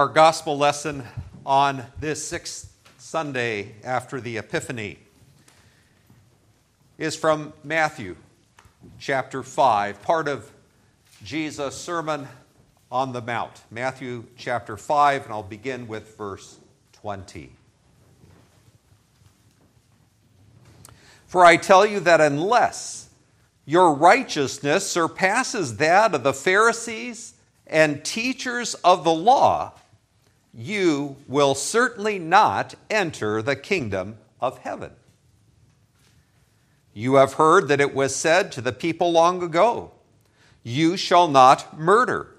Our gospel lesson on this sixth Sunday after the Epiphany is from Matthew chapter 5, part of Jesus' Sermon on the Mount. Matthew chapter 5, and I'll begin with verse 20. For I tell you that unless your righteousness surpasses that of the Pharisees and teachers of the law, you will certainly not enter the kingdom of heaven. You have heard that it was said to the people long ago, You shall not murder,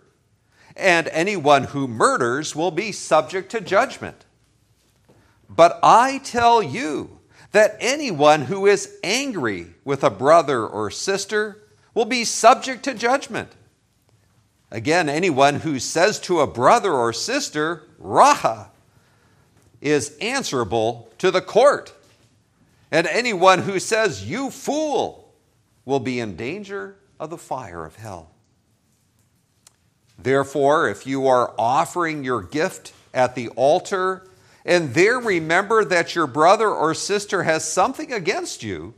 and anyone who murders will be subject to judgment. But I tell you that anyone who is angry with a brother or sister will be subject to judgment. Again, anyone who says to a brother or sister, Raca, is answerable to the court. And anyone who says, You fool, will be in danger of the fire of hell. Therefore, if you are offering your gift at the altar, and there remember that your brother or sister has something against you,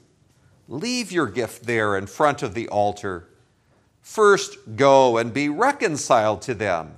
leave your gift there in front of the altar First go and be reconciled to them,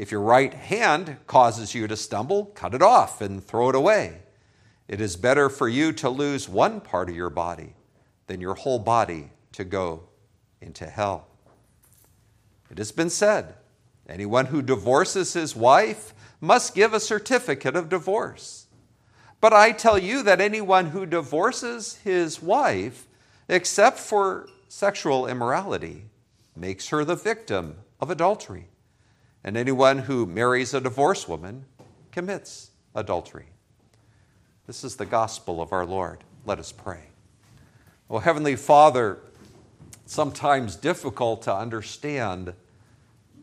If your right hand causes you to stumble, cut it off and throw it away. It is better for you to lose one part of your body than your whole body to go into hell. It has been said anyone who divorces his wife must give a certificate of divorce. But I tell you that anyone who divorces his wife, except for sexual immorality, makes her the victim of adultery. And anyone who marries a divorced woman commits adultery. This is the gospel of our Lord. Let us pray. Oh, Heavenly Father, sometimes difficult to understand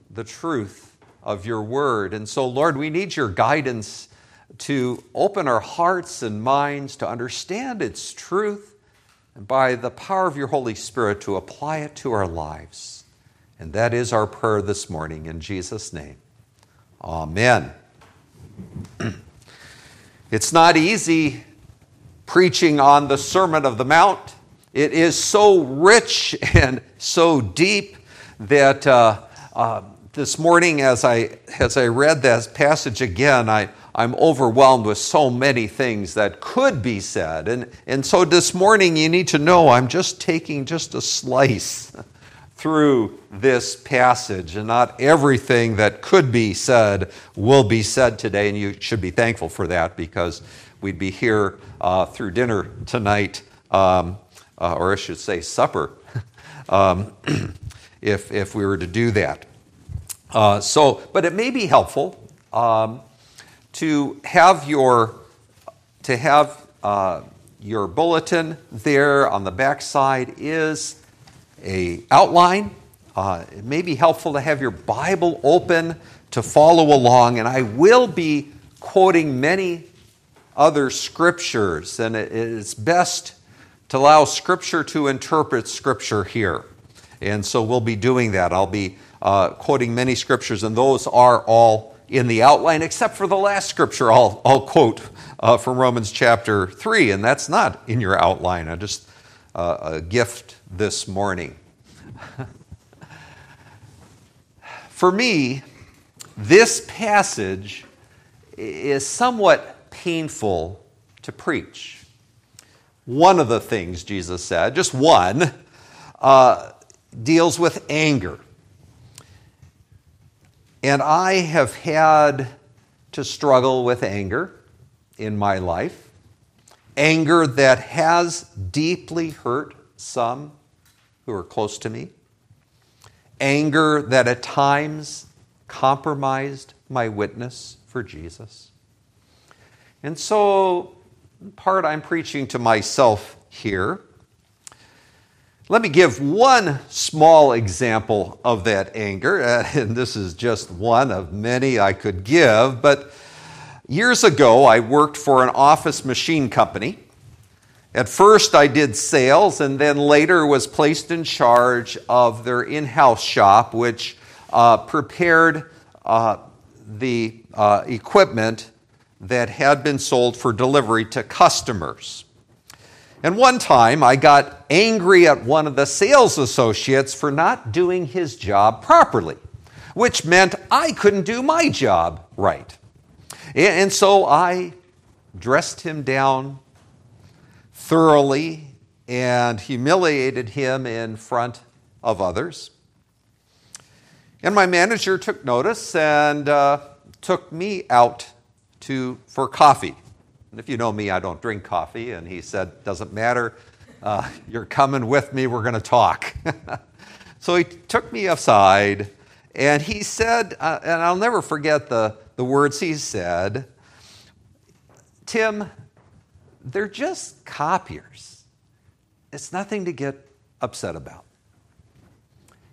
the truth of your word. And so, Lord, we need your guidance to open our hearts and minds to understand its truth, and by the power of your Holy Spirit to apply it to our lives. And that is our prayer this morning in Jesus' name. Amen. it's not easy preaching on the Sermon of the Mount. It is so rich and so deep that uh, uh, this morning, as I, as I read that passage again, I, I'm overwhelmed with so many things that could be said. And, and so this morning, you need to know I'm just taking just a slice through this passage, and not everything that could be said will be said today. And you should be thankful for that because we'd be here uh, through dinner tonight, um, uh, or I should say, supper, um, if, if we were to do that. Uh, so, but it may be helpful. Um, to have your to have uh, your bulletin there on the back side is a outline. Uh, it may be helpful to have your Bible open to follow along, and I will be quoting many other scriptures, and it is best to allow Scripture to interpret Scripture here. And so we'll be doing that. I'll be uh, quoting many scriptures, and those are all in the outline, except for the last scripture I'll, I'll quote uh, from Romans chapter 3, and that's not in your outline. I just a gift this morning. for me, this passage is somewhat painful to preach. One of the things Jesus said, just one, uh, deals with anger. And I have had to struggle with anger in my life, anger that has deeply hurt some who are close to me, anger that at times compromised my witness for Jesus. And so, part I'm preaching to myself here. Let me give one small example of that anger, and this is just one of many I could give. But years ago, I worked for an office machine company. At first, I did sales, and then later was placed in charge of their in house shop, which uh, prepared uh, the uh, equipment that had been sold for delivery to customers. And one time I got angry at one of the sales associates for not doing his job properly, which meant I couldn't do my job right. And so I dressed him down thoroughly and humiliated him in front of others. And my manager took notice and uh, took me out to, for coffee. And if you know me, I don't drink coffee. And he said, Doesn't matter. Uh, you're coming with me. We're going to talk. so he took me aside and he said, uh, and I'll never forget the, the words he said Tim, they're just copiers. It's nothing to get upset about.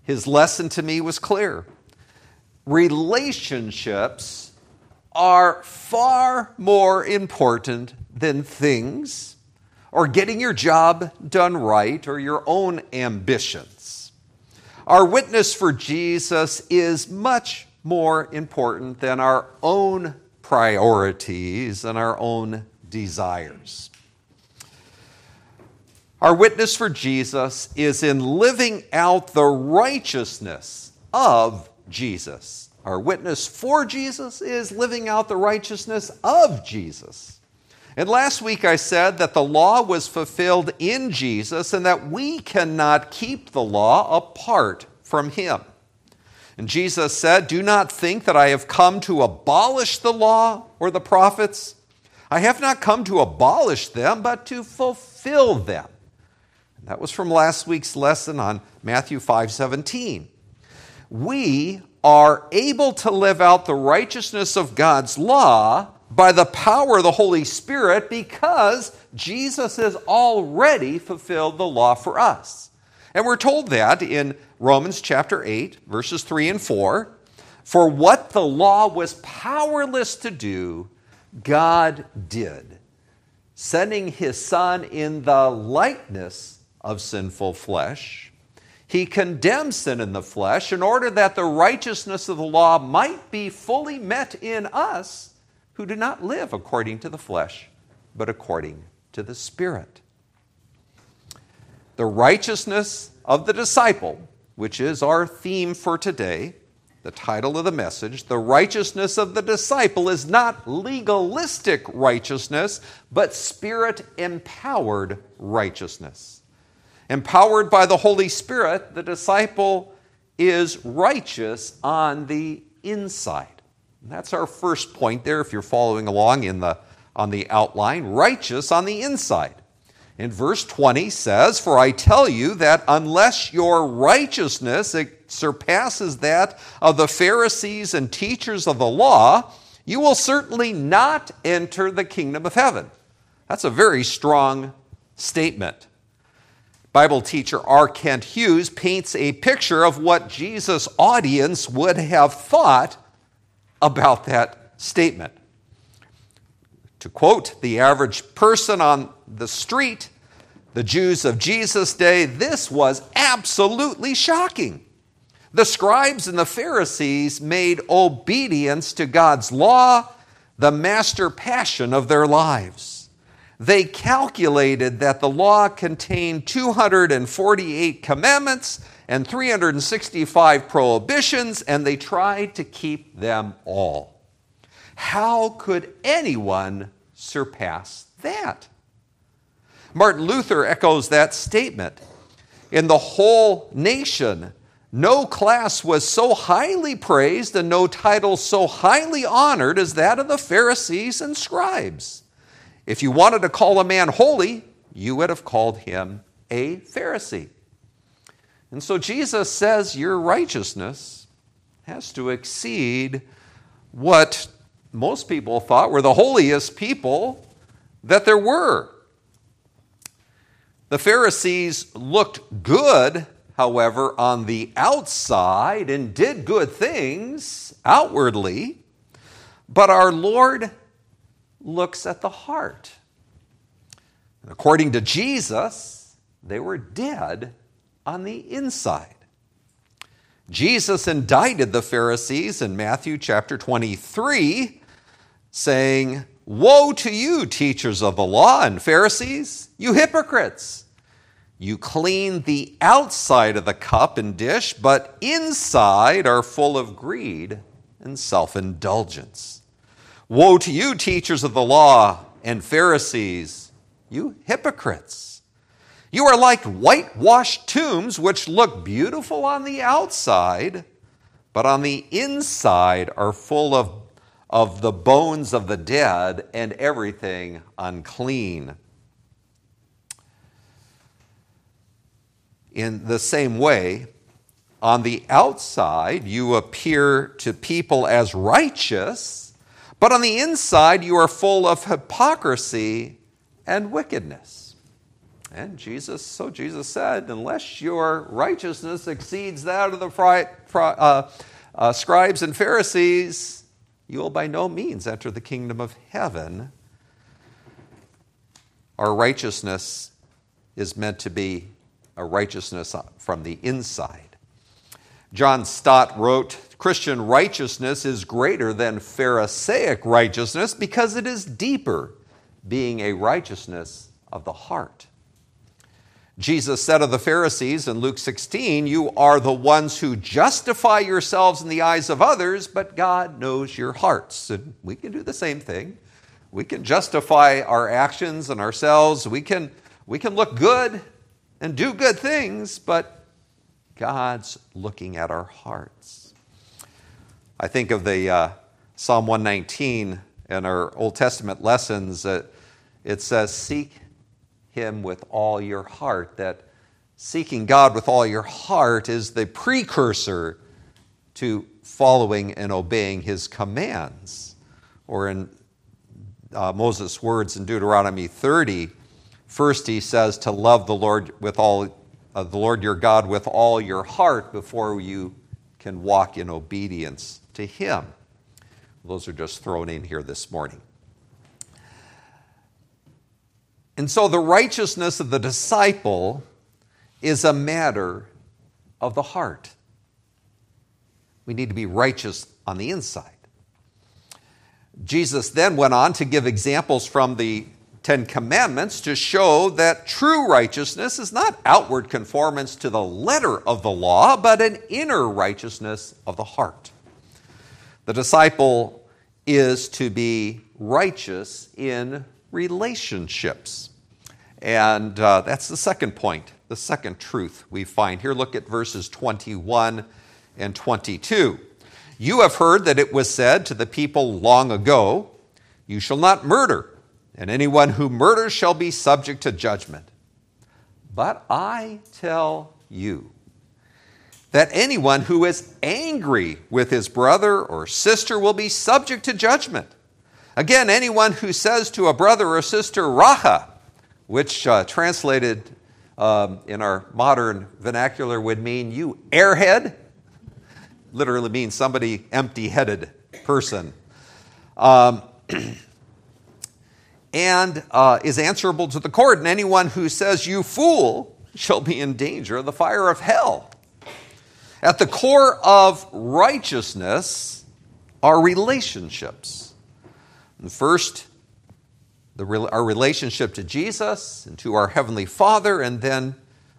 His lesson to me was clear relationships are far more important than things or getting your job done right or your own ambitions. Our witness for Jesus is much more important than our own priorities and our own desires. Our witness for Jesus is in living out the righteousness of Jesus. Our witness for Jesus is living out the righteousness of Jesus. And last week I said that the law was fulfilled in Jesus and that we cannot keep the law apart from Him. And Jesus said, Do not think that I have come to abolish the law or the prophets. I have not come to abolish them, but to fulfill them. That was from last week's lesson on Matthew 5 17. We are able to live out the righteousness of God's law by the power of the Holy Spirit because Jesus has already fulfilled the law for us. And we're told that in Romans chapter 8, verses 3 and 4. For what the law was powerless to do, God did, sending his Son in the likeness of sinful flesh he condemned sin in the flesh in order that the righteousness of the law might be fully met in us who do not live according to the flesh, but according to the Spirit. The righteousness of the disciple, which is our theme for today, the title of the message, the righteousness of the disciple is not legalistic righteousness, but spirit empowered righteousness. Empowered by the Holy Spirit, the disciple is righteous on the inside. And that's our first point there, if you're following along in the, on the outline righteous on the inside. In verse 20 says, For I tell you that unless your righteousness surpasses that of the Pharisees and teachers of the law, you will certainly not enter the kingdom of heaven. That's a very strong statement. Bible teacher R. Kent Hughes paints a picture of what Jesus' audience would have thought about that statement. To quote the average person on the street, the Jews of Jesus' day, this was absolutely shocking. The scribes and the Pharisees made obedience to God's law the master passion of their lives. they calculated that the law contained 248 commandments and 365 prohibitions, and they tried to keep them all. How could anyone surpass that? Martin Luther echoes that statement. In the whole nation, no class was so highly praised and no title so highly honored as that of the Pharisees and scribes. If you wanted to call a man holy, you would have called him a Pharisee. And so Jesus says your righteousness has to exceed what most people thought were the holiest people that there were. The Pharisees looked good, however, on the outside and did good things outwardly, but our Lord looks at the heart. And according to Jesus, they were dead on the inside. Jesus indicted the Pharisees in Matthew chapter 23, saying, Woe to you, teachers of the law and Pharisees, you hypocrites! You clean the outside of the cup and dish, but inside are full of greed and self indulgence. Woe to you, teachers of the law and Pharisees, you hypocrites! You are like whitewashed tombs, which look beautiful on the outside, but on the inside are full of, of the bones of the dead and everything unclean. In the same way, on the outside, you appear to people as righteous, but on the inside, you are full of hypocrisy and wickedness. And Jesus, so Jesus said, unless your righteousness exceeds that of the uh, uh, scribes and Pharisees, you will by no means enter the kingdom of heaven. Our righteousness is meant to be a righteousness from the inside. John Stott wrote Christian righteousness is greater than Pharisaic righteousness because it is deeper, being a righteousness of the heart. Jesus said of the Pharisees in Luke 16, You are the ones who justify yourselves in the eyes of others, but God knows your hearts. And we can do the same thing. We can justify our actions and ourselves. We can, we can look good and do good things, but God's looking at our hearts. I think of the uh, Psalm 119 in our Old Testament lessons. Uh, it says, Seek him with all your heart. That seeking God with all your heart is the precursor to following and obeying His commands. Or in uh, Moses' words in Deuteronomy 30, first he says to love the Lord with all uh, the Lord your God with all your heart before you can walk in obedience to Him. Those are just thrown in here this morning. And so the righteousness of the disciple is a matter of the heart. We need to be righteous on the inside. Jesus then went on to give examples from the Ten Commandments to show that true righteousness is not outward conformance to the letter of the law, but an inner righteousness of the heart. The disciple is to be righteous in relationships. And uh, that's the second point, the second truth we find here. Look at verses 21 and 22. You have heard that it was said to the people long ago, You shall not murder, and anyone who murders shall be subject to judgment. But I tell you, that anyone who is angry with his brother or sister will be subject to judgment. Again, anyone who says to a brother or sister, Racha, which uh, translated um, in our modern vernacular would mean you airhead, literally means somebody empty headed person, um, and uh, is answerable to the court. And anyone who says, You fool, shall be in danger of the fire of hell. At the core of righteousness are relationships. And first, the, our relationship to Jesus and to our Heavenly Father, and then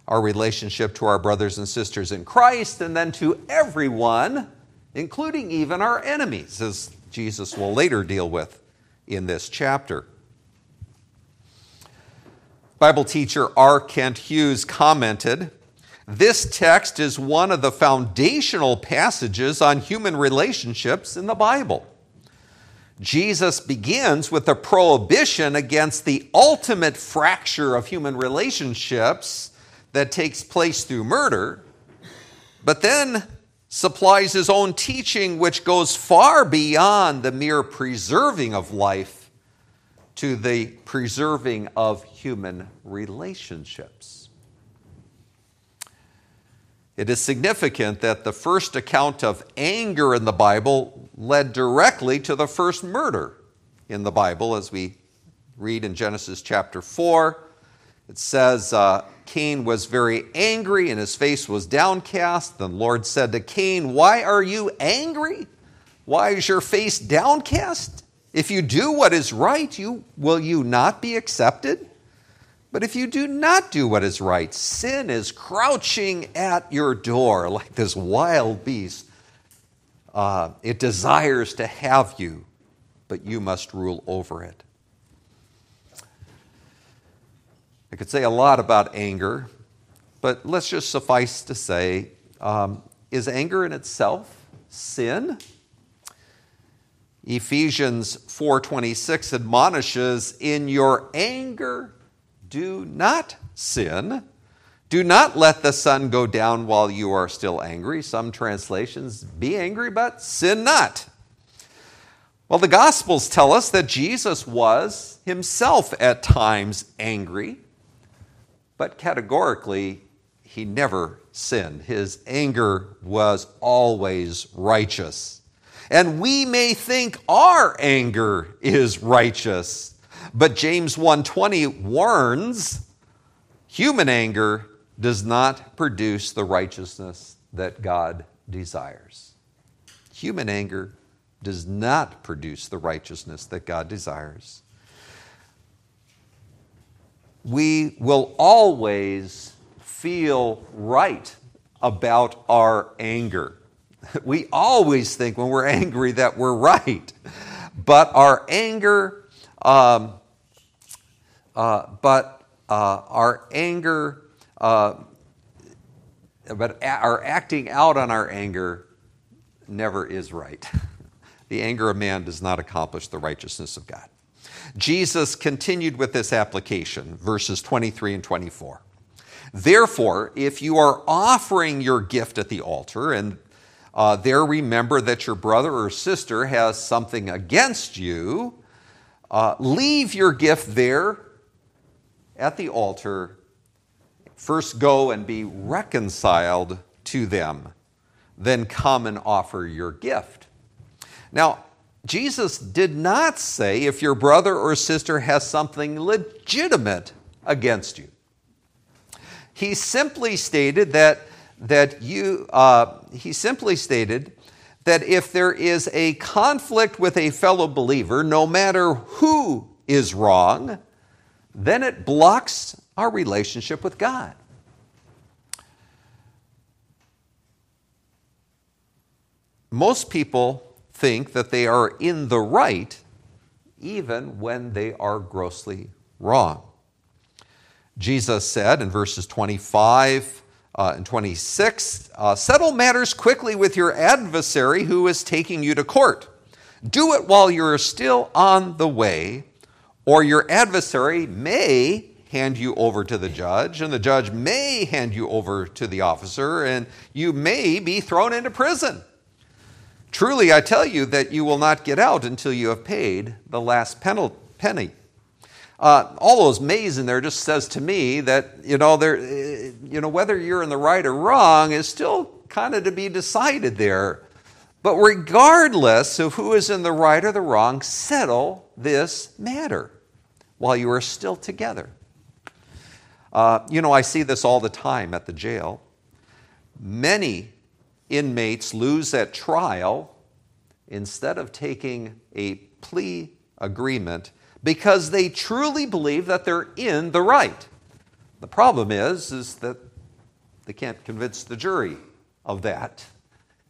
our relationship to our brothers and sisters in Christ, and then to everyone, including even our enemies, as Jesus will later deal with in this chapter. Bible teacher R. Kent Hughes commented This text is one of the foundational passages on human relationships in the Bible. Jesus begins with a prohibition against the ultimate fracture of human relationships that takes place through murder, but then supplies his own teaching, which goes far beyond the mere preserving of life to the preserving of human relationships. It is significant that the first account of anger in the Bible led directly to the first murder in the Bible, as we read in Genesis chapter 4. It says, uh, Cain was very angry and his face was downcast. The Lord said to Cain, Why are you angry? Why is your face downcast? If you do what is right, you, will you not be accepted? But if you do not do what is right, sin is crouching at your door like this wild beast. Uh, it desires to have you, but you must rule over it. I could say a lot about anger, but let's just suffice to say um, is anger in itself sin? Ephesians 4:26 admonishes in your anger do not sin. Do not let the sun go down while you are still angry. Some translations, be angry, but sin not. Well, the Gospels tell us that Jesus was himself at times angry, but categorically, he never sinned. His anger was always righteous. And we may think our anger is righteous, but James 1:20 warns human anger does not produce the righteousness that God desires. Human anger does not produce the righteousness that God desires. We will always feel right about our anger. We always think when we're angry that we're right. But our anger um, uh, but uh, our anger, uh, but our acting out on our anger never is right. the anger of man does not accomplish the righteousness of God. Jesus continued with this application, verses 23 and 24. Therefore, if you are offering your gift at the altar and uh, there remember that your brother or sister has something against you, uh, leave your gift there at the altar. First go and be reconciled to them, then come and offer your gift. Now, Jesus did not say if your brother or sister has something legitimate against you. He simply stated that, that you, uh, he simply stated that if there is a conflict with a fellow believer, no matter who is wrong, then it blocks our relationship with God. Most people think that they are in the right even when they are grossly wrong. Jesus said in verses 25 uh, and 26 uh, Settle matters quickly with your adversary who is taking you to court. Do it while you're still on the way, or your adversary may hand you over to the judge, and the judge may hand you over to the officer, and you may be thrown into prison. Truly, I tell you that you will not get out until you have paid the last penny. Uh, all those mays in there just says to me that you know there, you know whether you're in the right or wrong is still kind of to be decided there. But regardless of who is in the right or the wrong, settle this matter while you are still together. Uh, you know, I see this all the time at the jail. Many inmates lose at trial instead of taking a plea agreement because they truly believe that they're in the right. The problem is, is that they can't convince the jury of that.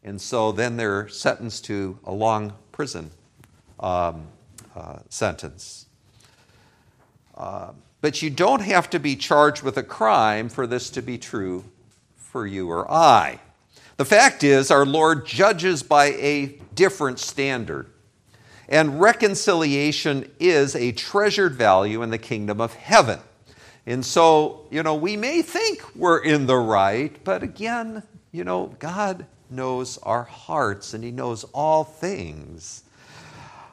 And so then they're sentenced to a long prison um, uh, sentence. Uh, but you don't have to be charged with a crime for this to be true for you or I. The fact is, our Lord judges by a different standard. And reconciliation is a treasured value in the kingdom of heaven. And so, you know, we may think we're in the right, but again, you know, God knows our hearts and He knows all things.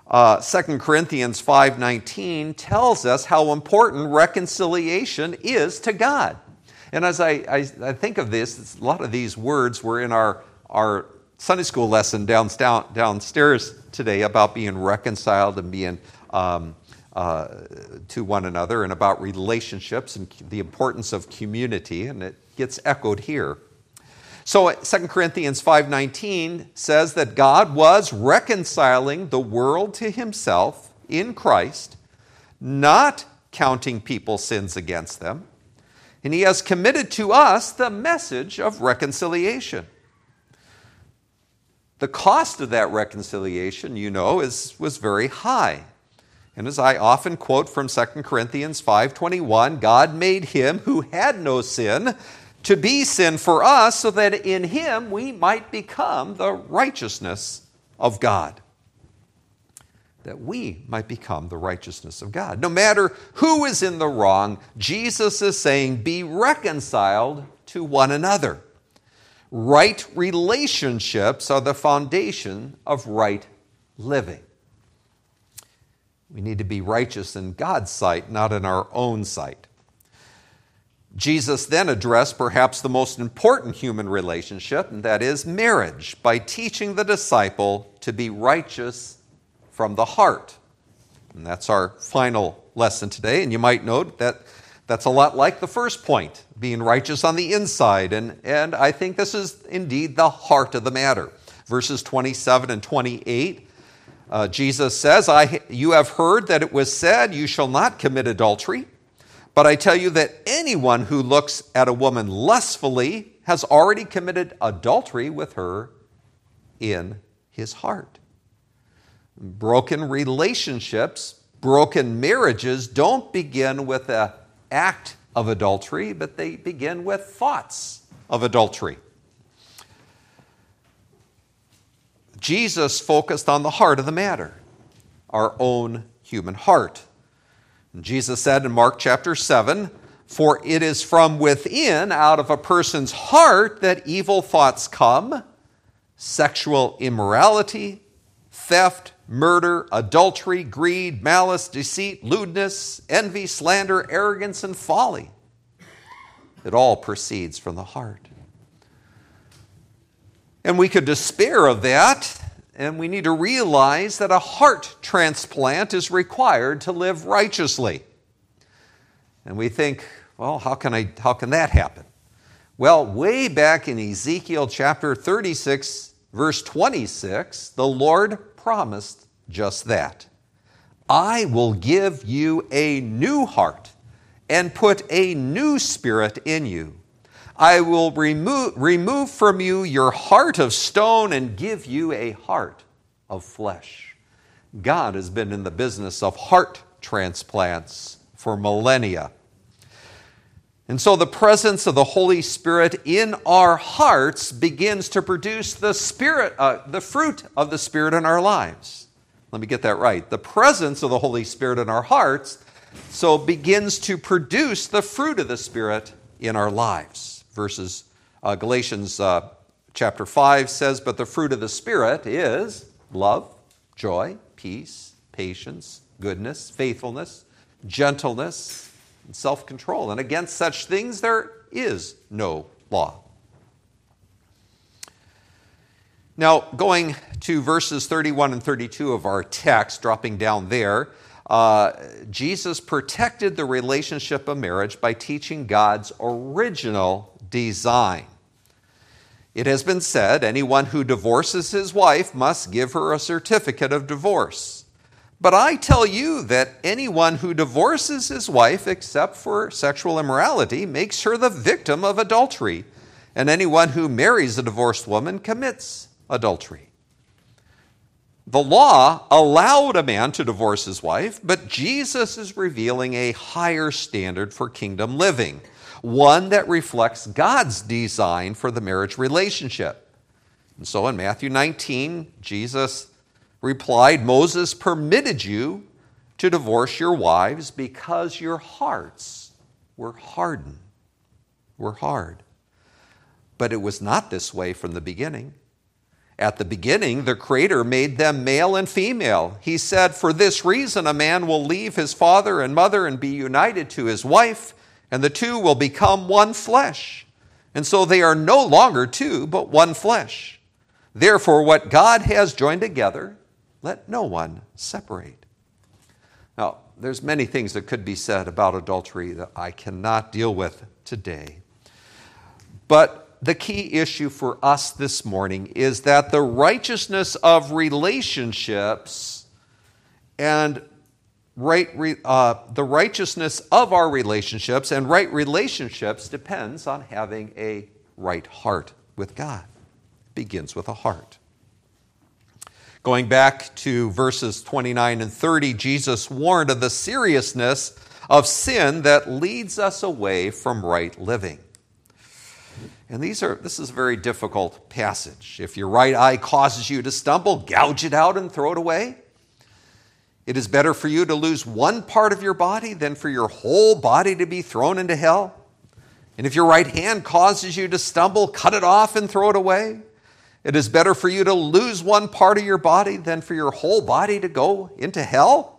Uh, 2 Corinthians 5.19 tells us how important reconciliation is to God. And as I, I, I think of this, a lot of these words were in our, our Sunday school lesson down, downstairs today about being reconciled and being um, uh, to one another and about relationships and the importance of community, and it gets echoed here. So 2 Corinthians 5:19 says that God was reconciling the world to himself in Christ, not counting people's sins against them. And he has committed to us the message of reconciliation. The cost of that reconciliation, you know, is, was very high. And as I often quote from 2 Corinthians 5:21, God made him who had no sin to be sin for us so that in him we might become the righteousness of God. That we might become the righteousness of God. No matter who is in the wrong, Jesus is saying, be reconciled to one another. Right relationships are the foundation of right living. We need to be righteous in God's sight, not in our own sight. Jesus then addressed perhaps the most important human relationship, and that is marriage, by teaching the disciple to be righteous from the heart. And that's our final lesson today. And you might note that that's a lot like the first point, being righteous on the inside. And, and I think this is indeed the heart of the matter. Verses 27 and 28, uh, Jesus says, I, You have heard that it was said, You shall not commit adultery. But I tell you that anyone who looks at a woman lustfully has already committed adultery with her in his heart. Broken relationships, broken marriages don't begin with an act of adultery, but they begin with thoughts of adultery. Jesus focused on the heart of the matter, our own human heart. Jesus said in Mark chapter 7 For it is from within, out of a person's heart, that evil thoughts come sexual immorality, theft, murder, adultery, greed, malice, deceit, lewdness, envy, slander, arrogance, and folly. It all proceeds from the heart. And we could despair of that and we need to realize that a heart transplant is required to live righteously. And we think, well, how can, I, how can that happen? Well, way back in Ezekiel chapter 36, verse 26, the Lord promised just that. I will give you a new heart and put a new spirit in you. I will remove, remove from you your heart of stone and give you a heart of flesh. God has been in the business of heart transplants for millennia. And so the presence of the Holy Spirit in our hearts begins to produce the spirit, uh, the fruit of the Spirit in our lives. Let me get that right. The presence of the Holy Spirit in our hearts so begins to produce the fruit of the Spirit in our lives verses, uh, Galatians uh, chapter 5 says, But the fruit of the Spirit is love, joy, peace, patience, goodness, faithfulness, gentleness, and self control. And against such things there is no law. Now, going to verses 31 and 32 of our text, dropping down there, uh, Jesus protected the relationship of marriage by teaching God's original design. It has been said anyone who divorces his wife must give her a certificate of divorce. But I tell you that anyone who divorces his wife except for sexual immorality makes her the victim of adultery, and anyone who marries a divorced woman commits adultery. The law allowed a man to divorce his wife, but Jesus is revealing a higher standard for kingdom living, one that reflects God's design for the marriage relationship. And so in Matthew 19, Jesus replied, Moses permitted you to divorce your wives because your hearts were hardened, were hard. But it was not this way from the beginning. At the beginning, the Creator made them male and female. He said, For this reason, a man will leave his father and mother and be united to his wife, and the two will become one flesh. And so they are no longer two, but one flesh. Therefore, what God has joined together, let no one separate. Now, there's many things that could be said about adultery that I cannot deal with today. But the key issue for us this morning is that the righteousness of relationships and right uh, the righteousness of our relationships and right relationships depends on having a right heart with God. It begins with a heart. Going back to verses 29 and 30, Jesus warned of the seriousness of sin that leads us away from right living. And these are this is a very difficult passage. If your right eye causes you to stumble, gouge it out and throw it away. It is better for you to lose one part of your body than for your whole body to be thrown into hell. And if your right hand causes you to stumble, cut it off and throw it away. It is better for you to lose one part of your body than for your whole body to go into hell.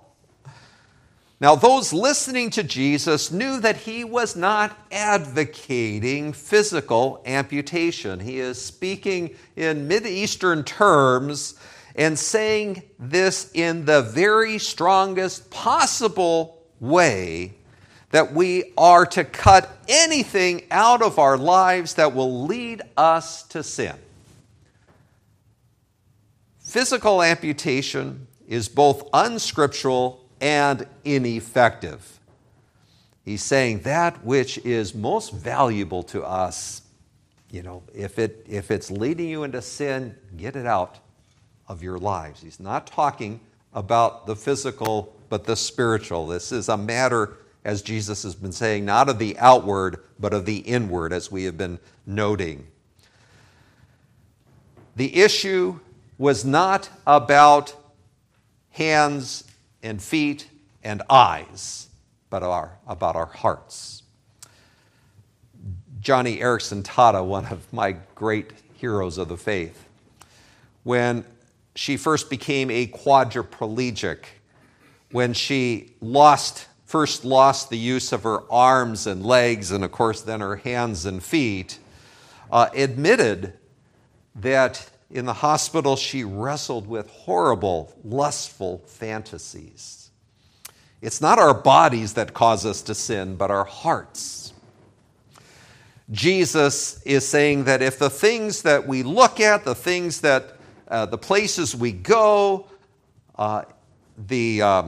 Now, those listening to Jesus knew that he was not advocating physical amputation. He is speaking in Mid Eastern terms and saying this in the very strongest possible way that we are to cut anything out of our lives that will lead us to sin. Physical amputation is both unscriptural and ineffective. He's saying that which is most valuable to us, you know, if, it, if it's leading you into sin, get it out of your lives. He's not talking about the physical, but the spiritual. This is a matter, as Jesus has been saying, not of the outward, but of the inward, as we have been noting. The issue was not about hands and feet and eyes, but our, about our hearts. Joni Eareckson Tada, one of my great heroes of the faith, when she first became a quadriplegic, when she lost first lost the use of her arms and legs, and of course then her hands and feet, uh, admitted that in the hospital, she wrestled with horrible, lustful fantasies. It's not our bodies that cause us to sin, but our hearts. Jesus is saying that if the things that we look at, the things that, uh, the places we go, uh, the, uh,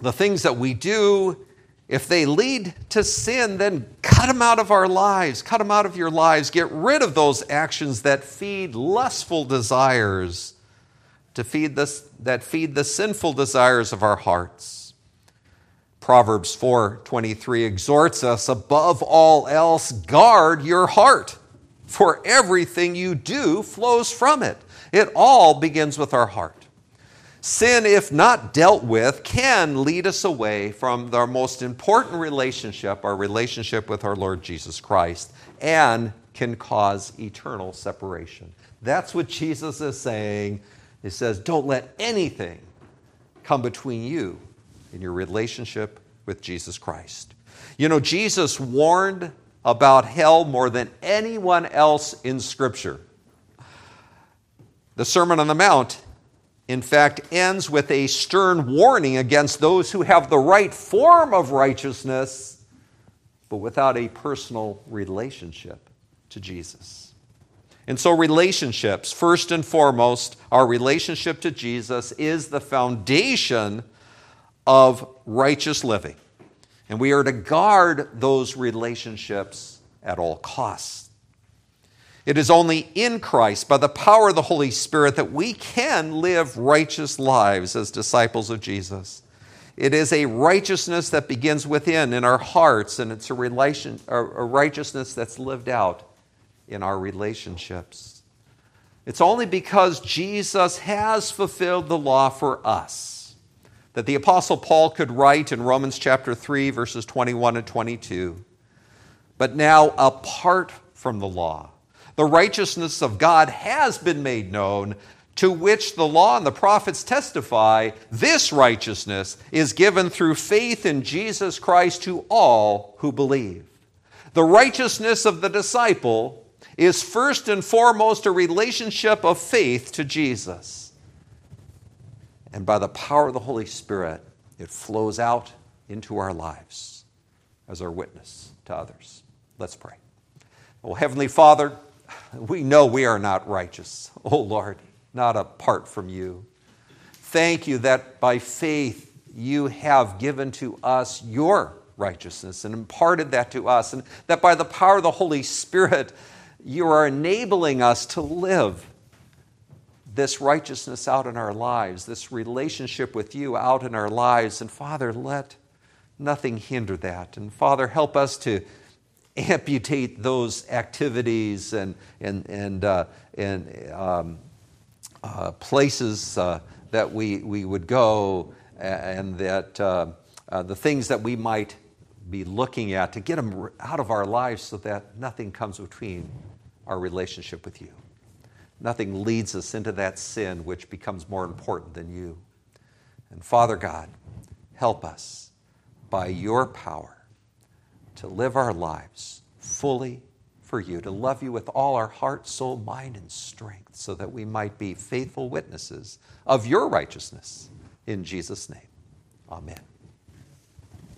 the things that we do, if they lead to sin, then cut them out of our lives, cut them out of your lives. Get rid of those actions that feed lustful desires, to feed this, that feed the sinful desires of our hearts. Proverbs 4:23 exhorts us above all else guard your heart for everything you do flows from it. It all begins with our heart. Sin, if not dealt with, can lead us away from our most important relationship, our relationship with our Lord Jesus Christ, and can cause eternal separation. That's what Jesus is saying. He says, Don't let anything come between you and your relationship with Jesus Christ. You know, Jesus warned about hell more than anyone else in Scripture. The Sermon on the Mount in fact, ends with a stern warning against those who have the right form of righteousness, but without a personal relationship to Jesus. And so, relationships, first and foremost, our relationship to Jesus is the foundation of righteous living. And we are to guard those relationships at all costs. It is only in Christ, by the power of the Holy Spirit, that we can live righteous lives as disciples of Jesus. It is a righteousness that begins within in our hearts, and it's a, relation, a righteousness that's lived out in our relationships. It's only because Jesus has fulfilled the law for us that the Apostle Paul could write in Romans chapter 3, verses 21 and 22. But now, apart from the law, the righteousness of God has been made known, to which the law and the prophets testify. This righteousness is given through faith in Jesus Christ to all who believe. The righteousness of the disciple is first and foremost a relationship of faith to Jesus. And by the power of the Holy Spirit, it flows out into our lives as our witness to others. Let's pray. Oh, Heavenly Father, we know we are not righteous, oh Lord, not apart from you. Thank you that by faith you have given to us your righteousness and imparted that to us, and that by the power of the Holy Spirit, you are enabling us to live this righteousness out in our lives, this relationship with you out in our lives. And Father, let nothing hinder that. And Father, help us to amputate those activities and, and, and, uh, and um, uh, places uh, that we, we would go and that uh, uh, the things that we might be looking at to get them out of our lives so that nothing comes between our relationship with you. Nothing leads us into that sin which becomes more important than you. And Father God, help us by your power to live our lives fully for you, to love you with all our heart, soul, mind, and strength, so that we might be faithful witnesses of your righteousness. In Jesus' name, amen.